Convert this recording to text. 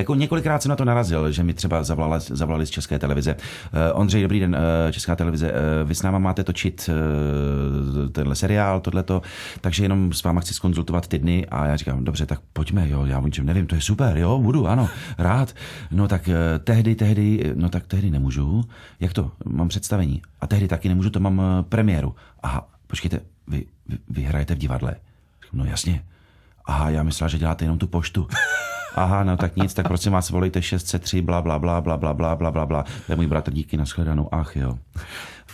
Jako několikrát jsem na to narazil, že mi třeba zavolali, zavolali z České televize. Uh, Ondřej, dobrý den, uh, Česká televize, uh, vy s náma máte točit uh, tenhle seriál, tohleto, takže jenom s váma chci skonzultovat ty dny a já říkám, dobře, tak pojďme, jo, já o ničem nevím, to je super, jo, budu, ano, rád. No tak uh, tehdy, tehdy, no tak tehdy nemůžu. Jak to? Mám představení. A tehdy taky nemůžu, to mám uh, premiéru. Aha, počkejte, vy, vy, vy hrajete v divadle? No jasně. Aha, já myslel, že děláte jenom tu poštu. Aha, no tak nic, tak prosím vás, volejte 603, bla, bla, bla, bla, bla, bla, bla, bla, bla. To je můj bratr, díky, nashledanou. Ach jo.